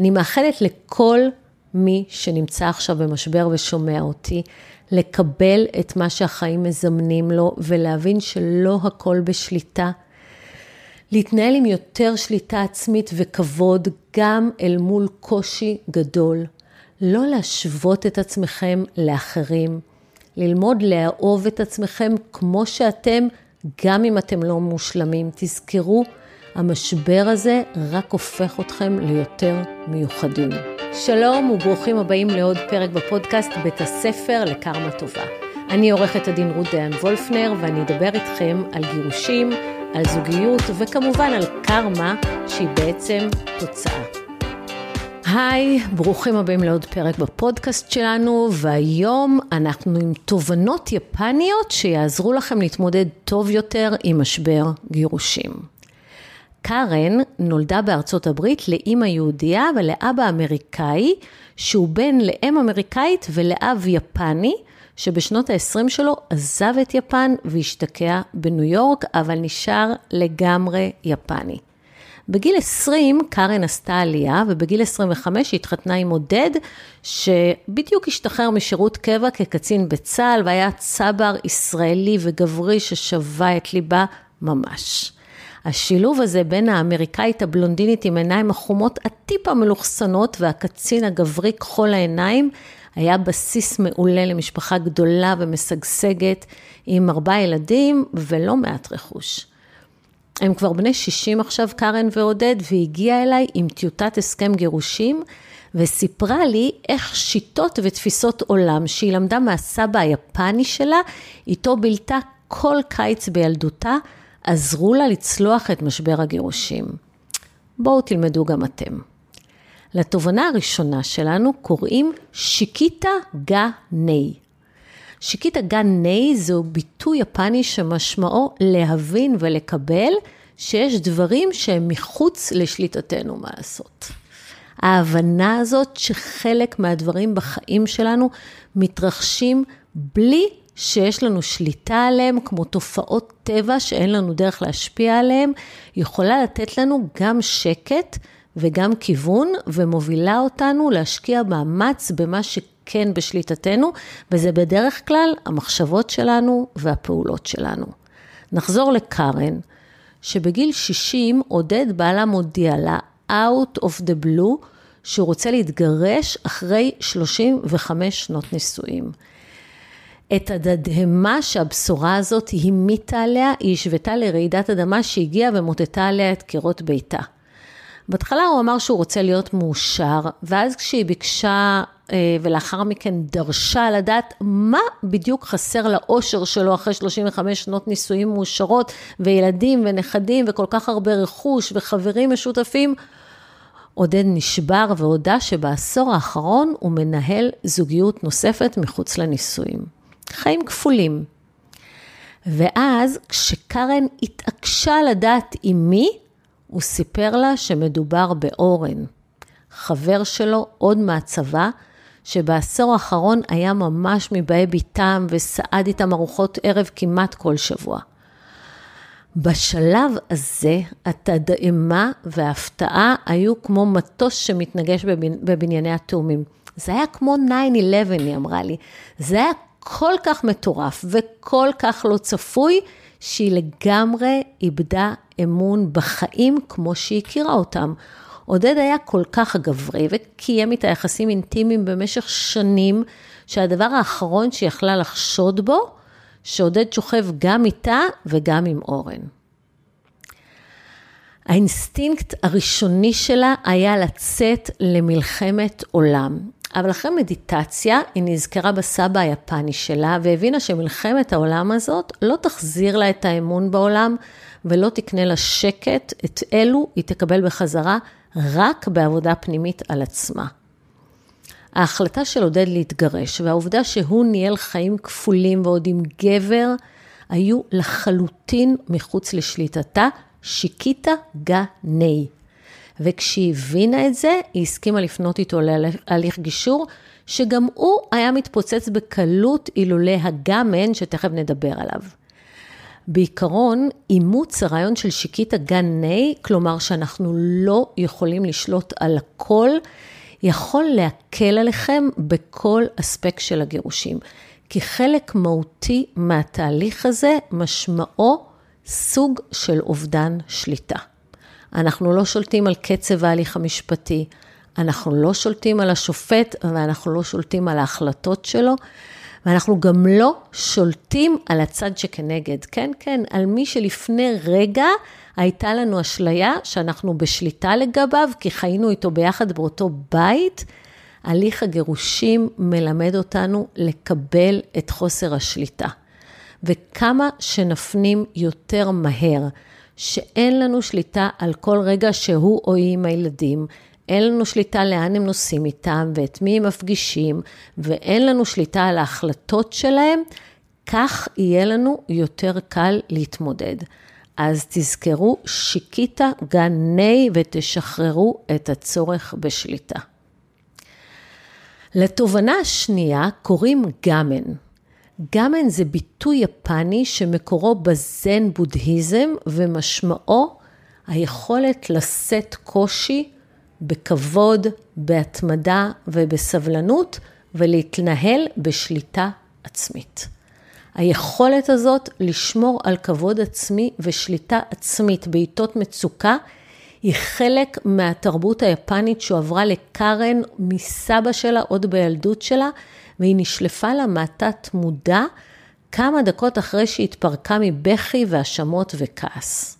אני מאחלת לכל מי שנמצא עכשיו במשבר ושומע אותי, לקבל את מה שהחיים מזמנים לו ולהבין שלא הכל בשליטה. להתנהל עם יותר שליטה עצמית וכבוד גם אל מול קושי גדול. לא להשוות את עצמכם לאחרים. ללמוד לאהוב את עצמכם כמו שאתם, גם אם אתם לא מושלמים. תזכרו, המשבר הזה רק הופך אתכם ליותר מיוחדים. שלום וברוכים הבאים לעוד פרק בפודקאסט בית הספר לקרמה טובה. אני עורכת הדין רות דיין וולפנר ואני אדבר איתכם על גירושים, על זוגיות וכמובן על קרמה שהיא בעצם תוצאה. היי, ברוכים הבאים לעוד פרק בפודקאסט שלנו, והיום אנחנו עם תובנות יפניות שיעזרו לכם להתמודד טוב יותר עם משבר גירושים. קארן נולדה בארצות הברית לאימא יהודייה ולאבא אמריקאי, שהוא בן לאם אמריקאית ולאב יפני, שבשנות ה-20 שלו עזב את יפן והשתקע בניו יורק, אבל נשאר לגמרי יפני. בגיל 20 קארן עשתה עלייה, ובגיל 25 היא התחתנה עם עודד, שבדיוק השתחרר משירות קבע כקצין בצה"ל, והיה צבר ישראלי וגברי ששבה את ליבה ממש. השילוב הזה בין האמריקאית הבלונדינית עם עיניים החומות הטיפה מלוכסנות והקצין הגברי כחול העיניים, היה בסיס מעולה למשפחה גדולה ומשגשגת עם ארבעה ילדים ולא מעט רכוש. הם כבר בני 60 עכשיו, קארן ועודד, והגיעה אליי עם טיוטת הסכם גירושים, וסיפרה לי איך שיטות ותפיסות עולם שהיא למדה מהסבא היפני שלה, איתו בילתה כל קיץ בילדותה, עזרו לה לצלוח את משבר הגירושים. בואו תלמדו גם אתם. לתובנה הראשונה שלנו קוראים שיקיטה גה ניי. שיקיטה גה ניי זהו ביטוי יפני שמשמעו להבין ולקבל שיש דברים שהם מחוץ לשליטתנו מה לעשות. ההבנה הזאת שחלק מהדברים בחיים שלנו מתרחשים בלי שיש לנו שליטה עליהם, כמו תופעות טבע שאין לנו דרך להשפיע עליהם, יכולה לתת לנו גם שקט וגם כיוון, ומובילה אותנו להשקיע מאמץ במה שכן בשליטתנו, וזה בדרך כלל המחשבות שלנו והפעולות שלנו. נחזור לקארן, שבגיל 60 עודד בעלה מודיע לה, out of the blue, שהוא רוצה להתגרש אחרי 35 שנות נישואים. את התדהמה שהבשורה הזאת המיתה עליה, היא השוותה לרעידת אדמה שהגיעה ומוטטה עליה את קירות ביתה. בהתחלה הוא אמר שהוא רוצה להיות מאושר, ואז כשהיא ביקשה אה, ולאחר מכן דרשה לדעת מה בדיוק חסר לאושר שלו אחרי 35 שנות נישואים מאושרות, וילדים ונכדים וכל כך הרבה רכוש וחברים משותפים, עודד נשבר והודה שבעשור האחרון הוא מנהל זוגיות נוספת מחוץ לנישואים. חיים כפולים. ואז כשקארן התעקשה לדעת עם מי, הוא סיפר לה שמדובר באורן, חבר שלו עוד מהצבא, שבעשור האחרון היה ממש מבאי ביתם וסעד איתם ארוחות ערב כמעט כל שבוע. בשלב הזה, התדהמה וההפתעה היו כמו מטוס שמתנגש בבנייני התאומים. זה היה כמו 9-11, היא אמרה לי. זה היה כל כך מטורף וכל כך לא צפוי, שהיא לגמרי איבדה אמון בחיים כמו שהיא הכירה אותם. עודד היה כל כך גברי וקיים איתה יחסים אינטימיים במשך שנים, שהדבר האחרון שהיא יכלה לחשוד בו, שעודד שוכב גם איתה וגם עם אורן. האינסטינקט הראשוני שלה היה לצאת למלחמת עולם. אבל אחרי מדיטציה, היא נזכרה בסבא היפני שלה, והבינה שמלחמת העולם הזאת לא תחזיר לה את האמון בעולם, ולא תקנה לה שקט, את אלו היא תקבל בחזרה רק בעבודה פנימית על עצמה. ההחלטה של עודד להתגרש, והעובדה שהוא ניהל חיים כפולים ועוד עם גבר, היו לחלוטין מחוץ לשליטתה, שיקיטה גני. וכשהיא הבינה את זה, היא הסכימה לפנות איתו להליך גישור, שגם הוא היה מתפוצץ בקלות אילולא הגמן, שתכף נדבר עליו. בעיקרון, אימוץ הרעיון של שיקיטה גן ניי, כלומר שאנחנו לא יכולים לשלוט על הכל, יכול להקל עליכם בכל אספקט של הגירושים. כי חלק מהותי מהתהליך הזה משמעו סוג של אובדן שליטה. אנחנו לא שולטים על קצב ההליך המשפטי, אנחנו לא שולטים על השופט ואנחנו לא שולטים על ההחלטות שלו, ואנחנו גם לא שולטים על הצד שכנגד. כן, כן, על מי שלפני רגע הייתה לנו אשליה שאנחנו בשליטה לגביו, כי חיינו איתו ביחד באותו בית. הליך הגירושים מלמד אותנו לקבל את חוסר השליטה. וכמה שנפנים יותר מהר, שאין לנו שליטה על כל רגע שהוא או היא עם הילדים, אין לנו שליטה לאן הם נוסעים איתם ואת מי הם מפגישים, ואין לנו שליטה על ההחלטות שלהם, כך יהיה לנו יותר קל להתמודד. אז תזכרו, שיקיטה גני ותשחררו את הצורך בשליטה. לתובנה השנייה קוראים גאמן. גאמן זה ביטוי יפני שמקורו בזן בודהיזם ומשמעו היכולת לשאת קושי בכבוד, בהתמדה ובסבלנות ולהתנהל בשליטה עצמית. היכולת הזאת לשמור על כבוד עצמי ושליטה עצמית בעיתות מצוקה היא חלק מהתרבות היפנית שהועברה לקארן מסבא שלה עוד בילדות שלה, והיא נשלפה לה מהתת מודע כמה דקות אחרי שהתפרקה מבכי והאשמות וכעס.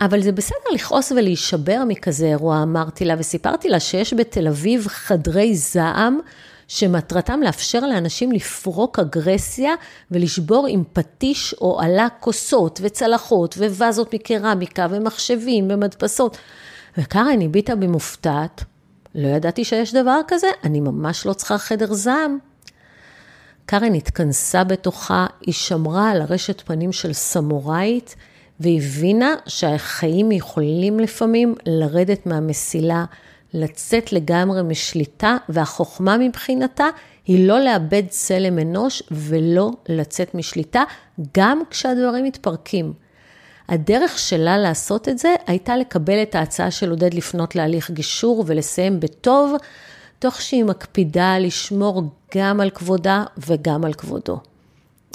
אבל זה בסדר לכעוס ולהישבר מכזה אירוע, אמרתי לה, וסיפרתי לה שיש בתל אביב חדרי זעם, שמטרתם לאפשר לאנשים לפרוק אגרסיה ולשבור עם פטיש או עלה כוסות וצלחות ווזות מקרמיקה ומחשבים ומדפסות. וקארן הביטה במופתעת, לא ידעתי שיש דבר כזה, אני ממש לא צריכה חדר זעם. קארן התכנסה בתוכה, היא שמרה על הרשת פנים של סמוראית, והבינה שהחיים יכולים לפעמים לרדת מהמסילה, לצאת לגמרי משליטה, והחוכמה מבחינתה היא לא לאבד צלם אנוש ולא לצאת משליטה, גם כשהדברים מתפרקים. הדרך שלה לעשות את זה הייתה לקבל את ההצעה של עודד לפנות להליך גישור ולסיים בטוב, תוך שהיא מקפידה לשמור גם על כבודה וגם על כבודו.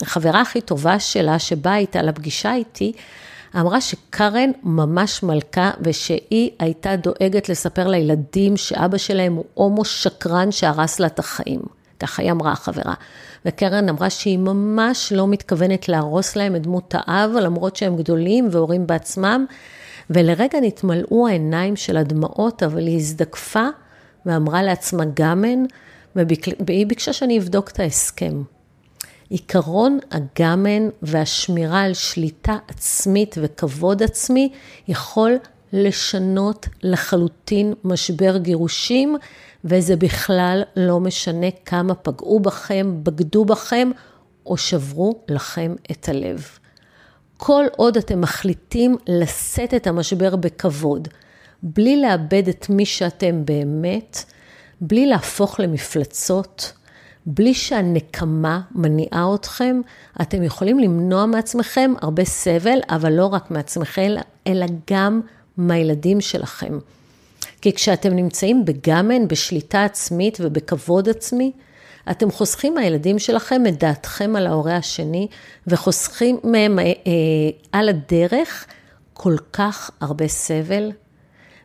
החברה הכי טובה שלה, שבאה איתה לפגישה איתי, אמרה שקארן ממש מלכה ושהיא הייתה דואגת לספר לילדים שאבא שלהם הוא הומו שקרן שהרס לה את החיים. ככה היא אמרה החברה. וקרן אמרה שהיא ממש לא מתכוונת להרוס להם את דמות האב, למרות שהם גדולים והורים בעצמם. ולרגע נתמלאו העיניים של הדמעות, אבל היא הזדקפה ואמרה לעצמה גמן, והיא ביקשה שאני אבדוק את ההסכם. עיקרון הגמן והשמירה על שליטה עצמית וכבוד עצמי יכול לשנות לחלוטין משבר גירושים, וזה בכלל לא משנה כמה פגעו בכם, בגדו בכם או שברו לכם את הלב. כל עוד אתם מחליטים לשאת את המשבר בכבוד, בלי לאבד את מי שאתם באמת, בלי להפוך למפלצות, בלי שהנקמה מניעה אתכם, אתם יכולים למנוע מעצמכם הרבה סבל, אבל לא רק מעצמכם, אלא גם מהילדים שלכם. כי כשאתם נמצאים בגמן, בשליטה עצמית ובכבוד עצמי, אתם חוסכים מהילדים שלכם את דעתכם על ההורה השני, וחוסכים מהם אה, אה, על הדרך כל כך הרבה סבל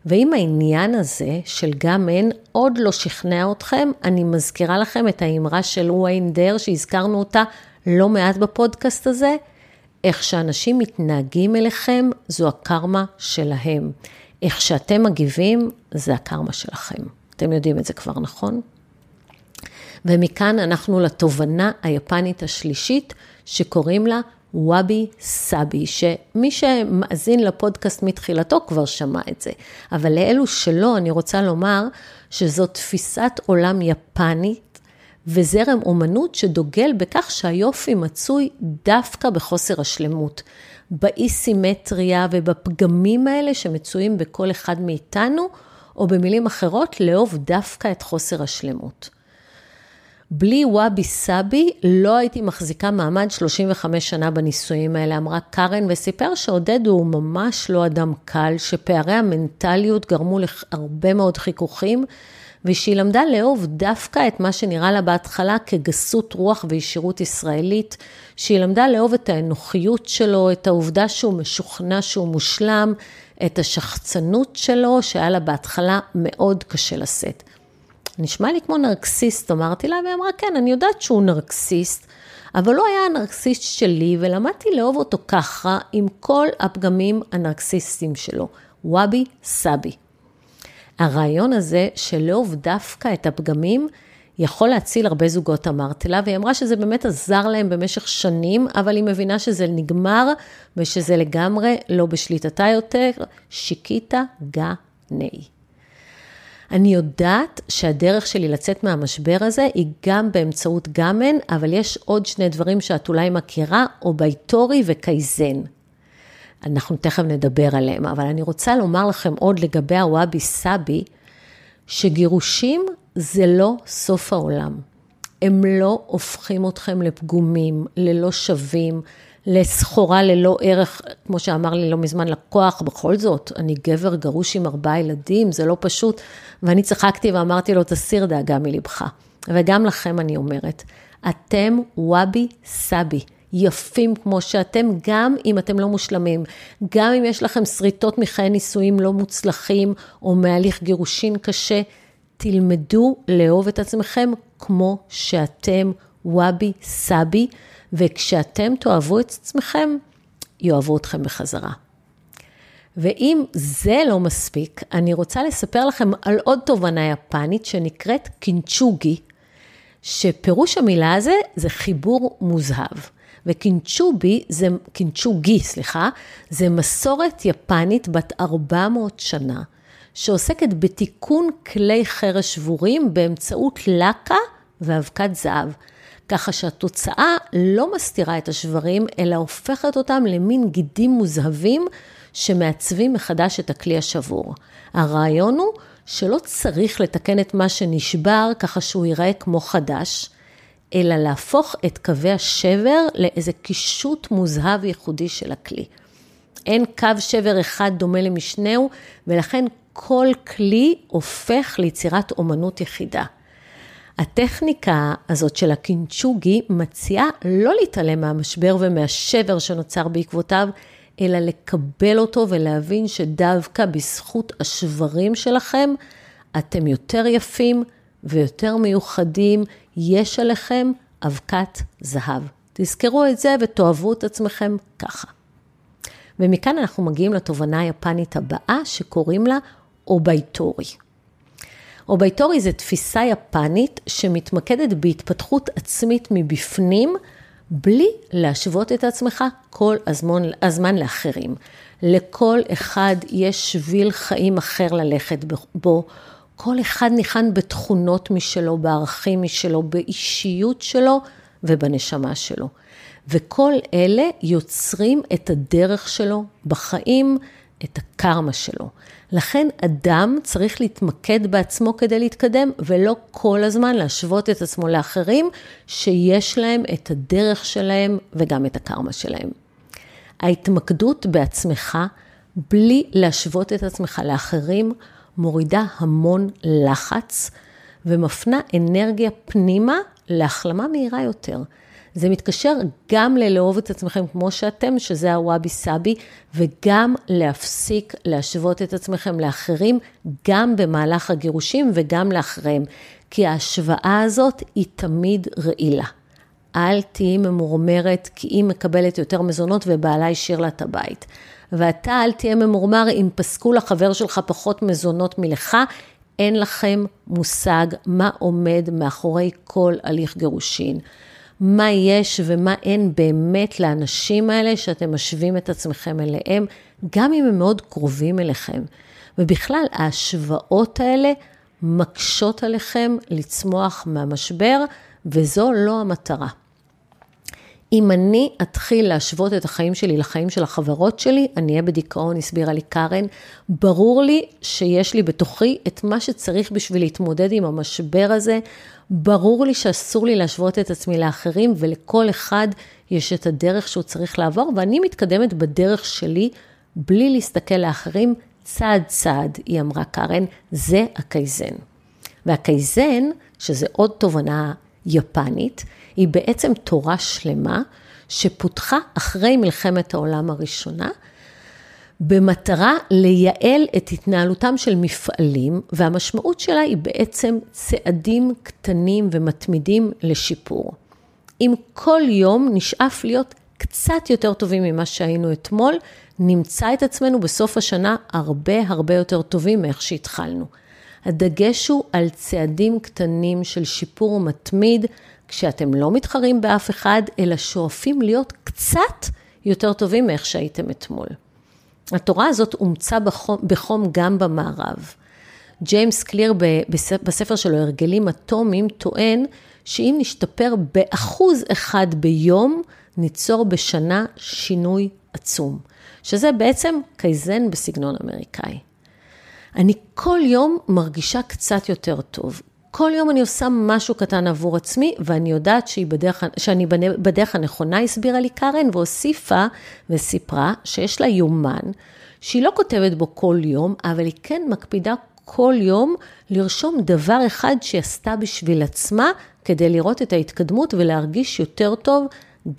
ואם העניין הזה של גם אין עוד לא שכנע אתכם, אני מזכירה לכם את האמרה של וויין דר, שהזכרנו אותה לא מעט בפודקאסט הזה, איך שאנשים מתנהגים אליכם, זו הקרמה שלהם. איך שאתם מגיבים, זה הקרמה שלכם. אתם יודעים את זה כבר, נכון? ומכאן אנחנו לתובנה היפנית השלישית, שקוראים לה וואבי סאבי, שמי שמאזין לפודקאסט מתחילתו כבר שמע את זה. אבל לאלו שלא, אני רוצה לומר שזו תפיסת עולם יפנית וזרם אומנות שדוגל בכך שהיופי מצוי דווקא בחוסר השלמות, באי סימטריה ובפגמים האלה שמצויים בכל אחד מאיתנו, או במילים אחרות, לאהוב דווקא את חוסר השלמות. בלי וואבי סאבי לא הייתי מחזיקה מעמד 35 שנה בנישואים האלה, אמרה קארן, וסיפר שעודד הוא ממש לא אדם קל, שפערי המנטליות גרמו להרבה מאוד חיכוכים, ושהיא למדה לאהוב דווקא את מה שנראה לה בהתחלה כגסות רוח וישירות ישראלית, שהיא למדה לאהוב את האנוכיות שלו, את העובדה שהוא משוכנע שהוא מושלם, את השחצנות שלו, שהיה לה בהתחלה מאוד קשה לשאת. נשמע לי כמו נרקסיסט, אמרתי לה, והיא אמרה, כן, אני יודעת שהוא נרקסיסט, אבל הוא היה הנרקסיסט שלי, ולמדתי לאהוב אותו ככה, עם כל הפגמים הנרקסיסטיים שלו. וואבי סאבי. הרעיון הזה של לאהוב דווקא את הפגמים, יכול להציל הרבה זוגות, אמרתי לה, והיא אמרה שזה באמת עזר להם במשך שנים, אבל היא מבינה שזה נגמר ושזה לגמרי לא בשליטתה יותר, 仕方がない. אני יודעת שהדרך שלי לצאת מהמשבר הזה היא גם באמצעות 我慢, אבל יש עוד שני דברים שאת אולי מכירה, 桜梅桃李 ו 改善. אנחנו תכף נדבר עליהם, אבל אני רוצה לומר לכם עוד לגבי ה 侘び寂び, שגירושים זה לא סוף העולם. הם לא הופכים אתכם לפגומים, ללא שווים, לסחורה ללא ערך, כמו שאמר לי לא מזמן לקוח, בכל זאת, אני גבר גרוש עם ארבעה ילדים, זה לא פשוט. ואני צחקתי ואמרתי לו, תסיר דאגה מלבך. וגם לכם אני אומרת, אתם וואבי סאבי. יפים כמו שאתם, גם אם אתם לא מושלמים, גם אם יש לכם שריטות מחיי נישואים לא מוצלחים, או מהליך גירושין קשה, תלמדו לאהוב את עצמכם כמו שאתם וואבי סאבי, וכשאתם תאהבו את עצמכם, יאהבו אתכם בחזרה. ואם זה לא מספיק, אני רוצה לספר לכם על עוד תובנה יפנית שנקראת קינצ'וגי, שפירוש המילה הזה זה חיבור מוזהב. וקינצ'ובי, זה, קינצ'וגי, סליחה, זה מסורת יפנית בת 400 שנה, שעוסקת בתיקון כלי חרש שבורים באמצעות לקה ואבקת זהב. ככה שהתוצאה לא מסתירה את השברים, אלא הופכת אותם למין גידים מוזהבים שמעצבים מחדש את הכלי השבור. הרעיון הוא שלא צריך לתקן את מה שנשבר ככה שהוא ייראה כמו חדש, אלא להפוך את קווי השבר לאיזה קישוט מוזהב ייחודי של הכלי. אין קו שבר אחד דומה למשנהו, ולכן כל כלי הופך ליצירת אומנות יחידה. הטכניקה הזאת של הקינצ'וגי מציעה לא להתעלם מהמשבר ומהשבר שנוצר בעקבותיו, אלא לקבל אותו ולהבין שדווקא בזכות השברים שלכם, אתם יותר יפים ויותר מיוחדים, יש עליכם אבקת זהב. תזכרו את זה ותאהבו את עצמכם ככה. ומכאן אנחנו מגיעים לתובנה היפנית הבאה, שקוראים לה אובייטורי. אובייטורי זה תפיסה יפנית שמתמקדת בהתפתחות עצמית מבפנים, בלי להשוות את עצמך כל הזמן, הזמן לאחרים. לכל אחד יש שביל חיים אחר ללכת בו. כל אחד ניחן בתכונות משלו, בערכים משלו, באישיות שלו ובנשמה שלו. וכל אלה יוצרים את הדרך שלו בחיים, את הקרמה שלו. לכן אדם צריך להתמקד בעצמו כדי להתקדם, ולא כל הזמן להשוות את עצמו לאחרים, שיש להם את הדרך שלהם וגם את הקרמה שלהם. ההתמקדות בעצמך, בלי להשוות את עצמך לאחרים, מורידה המון לחץ ומפנה אנרגיה פנימה להחלמה מהירה יותר. זה מתקשר גם ללאהוב את עצמכם כמו שאתם, שזה הוואבי סאבי, וגם להפסיק להשוות את עצמכם לאחרים, גם במהלך הגירושים וגם לאחריהם. כי ההשוואה הזאת היא תמיד רעילה. אל תהיי ממורמרת, כי היא מקבלת יותר מזונות ובעלה השאיר לה את הבית. ואתה אל תהיה ממורמר אם פסקו לחבר שלך פחות מזונות מלך, אין לכם מושג מה עומד מאחורי כל הליך גירושין. מה יש ומה אין באמת לאנשים האלה שאתם משווים את עצמכם אליהם, גם אם הם מאוד קרובים אליכם. ובכלל, ההשוואות האלה מקשות עליכם לצמוח מהמשבר, וזו לא המטרה. אם אני אתחיל להשוות את החיים שלי לחיים של החברות שלי, אני אהיה בדיכאון, הסבירה לי קארן. ברור לי שיש לי בתוכי את מה שצריך בשביל להתמודד עם המשבר הזה. ברור לי שאסור לי להשוות את עצמי לאחרים, ולכל אחד יש את הדרך שהוא צריך לעבור, ואני מתקדמת בדרך שלי, בלי להסתכל לאחרים, צעד צעד, היא אמרה קארן, זה הקייזן. והקייזן, שזה עוד תובנה יפנית, היא בעצם תורה שלמה שפותחה אחרי מלחמת העולם הראשונה, במטרה לייעל את התנהלותם של מפעלים, והמשמעות שלה היא בעצם צעדים קטנים ומתמידים לשיפור. אם כל יום נשאף להיות קצת יותר טובים ממה שהיינו אתמול, נמצא את עצמנו בסוף השנה הרבה הרבה יותר טובים מאיך שהתחלנו. הדגש הוא על צעדים קטנים של שיפור מתמיד, כשאתם לא מתחרים באף אחד, אלא שואפים להיות קצת יותר טובים מאיך שהייתם אתמול. התורה הזאת אומצה בחום, בחום גם במערב. ג'יימס קליר בספר שלו, הרגלים אטומיים, טוען שאם נשתפר באחוז אחד ביום, ניצור בשנה שינוי עצום. שזה בעצם קייזן בסגנון אמריקאי. אני כל יום מרגישה קצת יותר טוב. כל יום אני עושה משהו קטן עבור עצמי, ואני יודעת בדרך, שאני בדרך הנכונה, הסבירה לי קארן, והוסיפה וסיפרה שיש לה יומן, שהיא לא כותבת בו כל יום, אבל היא כן מקפידה כל יום לרשום דבר אחד שהיא עשתה בשביל עצמה, כדי לראות את ההתקדמות ולהרגיש יותר טוב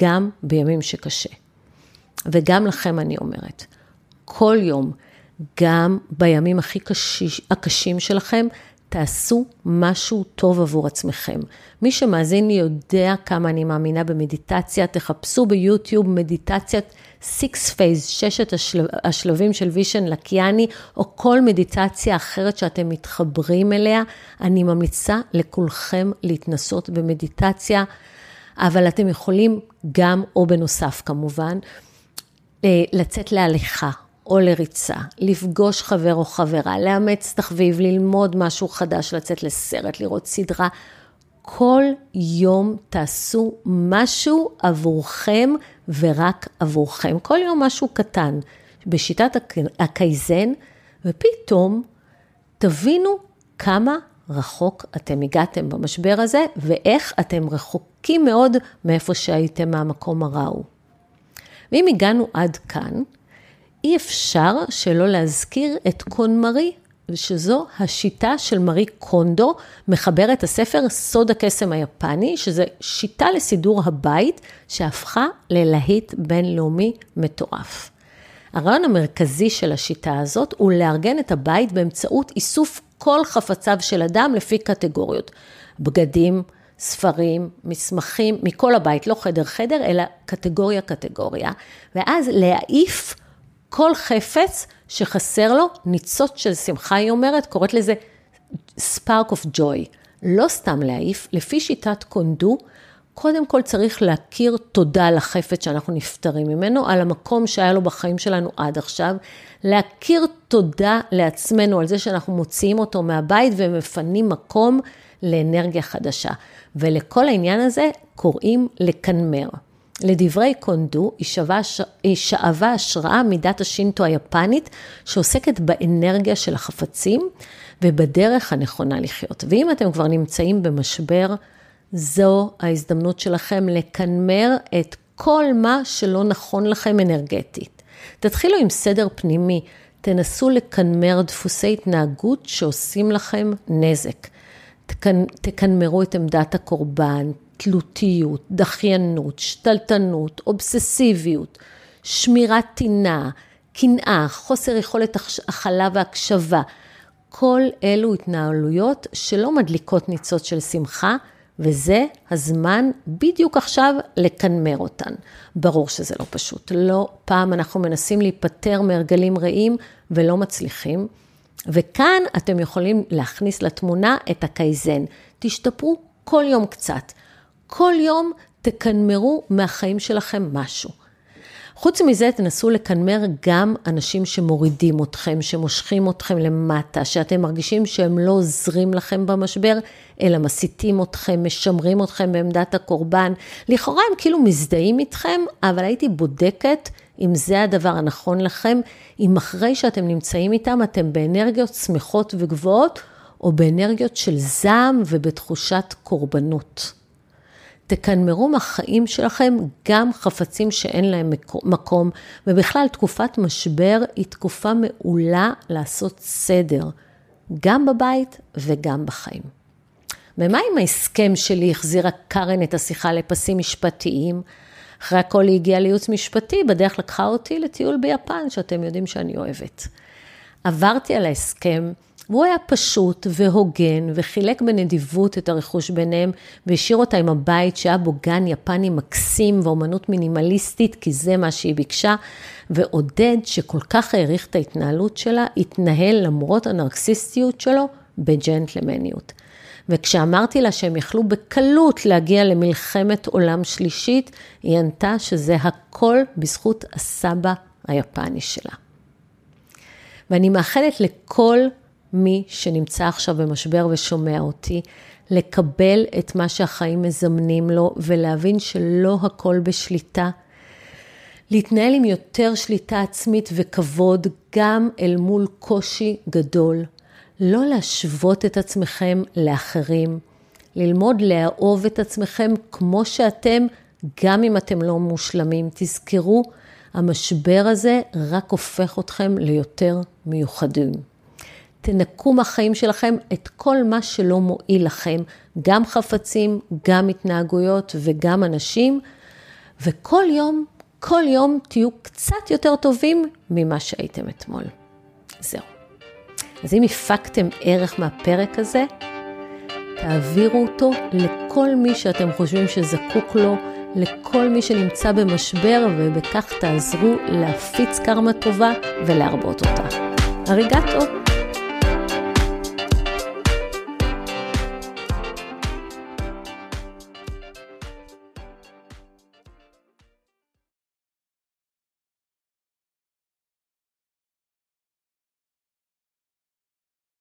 גם בימים שקשה. וגם לכם אני אומרת, כל יום, גם בימים הכי קשיש, הקשים שלכם, תעשו משהו טוב עבור עצמכם. מי שמאזין לי יודע כמה אני מאמינה במדיטציה, תחפשו ביוטיוב מדיטציית six phase, ששת השלב, השלבים של וישן לקיאני, או כל מדיטציה אחרת שאתם מתחברים אליה. אני ממליצה לכולכם להתנסות במדיטציה, אבל אתם יכולים גם, או בנוסף כמובן, אה, לצאת להליכה, או לריצה, לפגוש חבר או חברה, לאמץ תחביב, ללמוד משהו חדש, לצאת לסרט, לראות סדרה. כל יום תעשו משהו עבורכם ורק עבורכם. כל יום משהו קטן בשיטת הקייזן, ופתאום תבינו כמה רחוק אתם הגעתם במשבר הזה, ואיך אתם רחוקים מאוד מאיפה שהייתם מהמקום הרע ההוא. ואם הגענו עד כאן, אי אפשר שלא להזכיר את קון מרי, שזו השיטה של מרי קונדו, מחברת הספר סוד הקסם היפני, שזה שיטה לסידור הבית שהפכה ללהיט בינלאומי מטורף. הרעיון המרכזי של השיטה הזאת הוא לארגן את הבית באמצעות איסוף כל חפציו של אדם לפי קטגוריות. בגדים, ספרים, מסמכים, מכל הבית, לא חדר-חדר, אלא קטגוריה-קטגוריה, ואז להעיף כל חפץ שחסר לו ניצוץ של שמחה, היא אומרת, קוראת לזה spark of joy. לא סתם להעיף, לפי שיטת קונדו, קודם כל צריך להכיר תודה לחפץ שאנחנו נפטרים ממנו, על המקום שהיה לו בחיים שלנו עד עכשיו, להכיר תודה לעצמנו על זה שאנחנו מוציאים אותו מהבית ומפנים מקום לאנרגיה חדשה. ולכל העניין הזה קוראים לקנמר. לדברי קונדו, היא שאבה השראה מדת השינטו היפנית, שעוסקת באנרגיה של החפצים ובדרך הנכונה לחיות. ואם אתם כבר נמצאים במשבר, זו ההזדמנות שלכם לקנמר את כל מה שלא נכון לכם אנרגטית. תתחילו עם סדר פנימי, תנסו לקנמר דפוסי התנהגות שעושים לכם נזק. תקנמרו את עמדת הקורבן, תלותיות, דחיינות, שתלטנות, אובססיביות, שמירת טינה, קנאה, חוסר יכולת הכלה והקשבה. כל אלו התנהלויות שלא מדליקות ניצוץ של שמחה, וזה הזמן בדיוק עכשיו לקנמר אותן. ברור שזה לא פשוט. לא פעם אנחנו מנסים להיפטר מהרגלים רעים ולא מצליחים. וכאן אתם יכולים להכניס לתמונה את הקייזן. תשתפרו כל יום קצת. כל יום תקנמרו מהחיים שלכם משהו. חוץ מזה, תנסו לקנמר גם אנשים שמורידים אתכם, שמושכים אתכם למטה, שאתם מרגישים שהם לא עוזרים לכם במשבר, אלא מסיתים אתכם, משמרים אתכם בעמדת הקורבן. לכאורה הם כאילו מזדהים איתכם, אבל הייתי בודקת אם זה הדבר הנכון לכם, אם אחרי שאתם נמצאים איתם, אתם באנרגיות שמחות וגבוהות, או באנרגיות של זעם ובתחושת קורבנות. תקנמרו מהחיים שלכם גם חפצים שאין להם מקום, ובכלל תקופת משבר היא תקופה מעולה לעשות סדר, גם בבית וגם בחיים. ומה אם ההסכם שלי החזירה קארן את השיחה לפסים משפטיים? אחרי הכל היא הגיעה לייעוץ משפטי, בדרך לקחה אותי לטיול ביפן, שאתם יודעים שאני אוהבת. עברתי על ההסכם, והוא היה פשוט והוגן, וחילק בנדיבות את הרכוש ביניהם, והשאיר אותה עם הבית שהיה בו גן יפני מקסים ואומנות מינימליסטית, כי זה מה שהיא ביקשה, ועודד, שכל כך העריך את ההתנהלות שלה, התנהל למרות הנרקסיסטיות שלו בג'נטלמניות. וכשאמרתי לה שהם יכלו בקלות להגיע למלחמת עולם שלישית, היא ענתה שזה הכל בזכות הסבא היפני שלה. ואני מאחלת לכל מי שנמצא עכשיו במשבר ושומע אותי, לקבל את מה שהחיים מזמנים לו ולהבין שלא הכל בשליטה. להתנהל עם יותר שליטה עצמית וכבוד גם אל מול קושי גדול. לא להשוות את עצמכם לאחרים. ללמוד לאהוב את עצמכם כמו שאתם, גם אם אתם לא מושלמים. תזכרו, המשבר הזה רק הופך אתכם ליותר מיוחדים. תנקו מהחיים שלכם את כל מה שלא מועיל לכם, גם חפצים, גם התנהגויות וגם אנשים, וכל יום, כל יום תהיו קצת יותר טובים ממה שהייתם אתמול. זהו. אז אם הפקתם ערך מהפרק הזה, תעבירו אותו לכל מי שאתם חושבים שזקוק לו, לכל מי שנמצא במשבר, ובכך תעזרו להפיץ קרמה טובה ולהרבות אותה. אריגטו.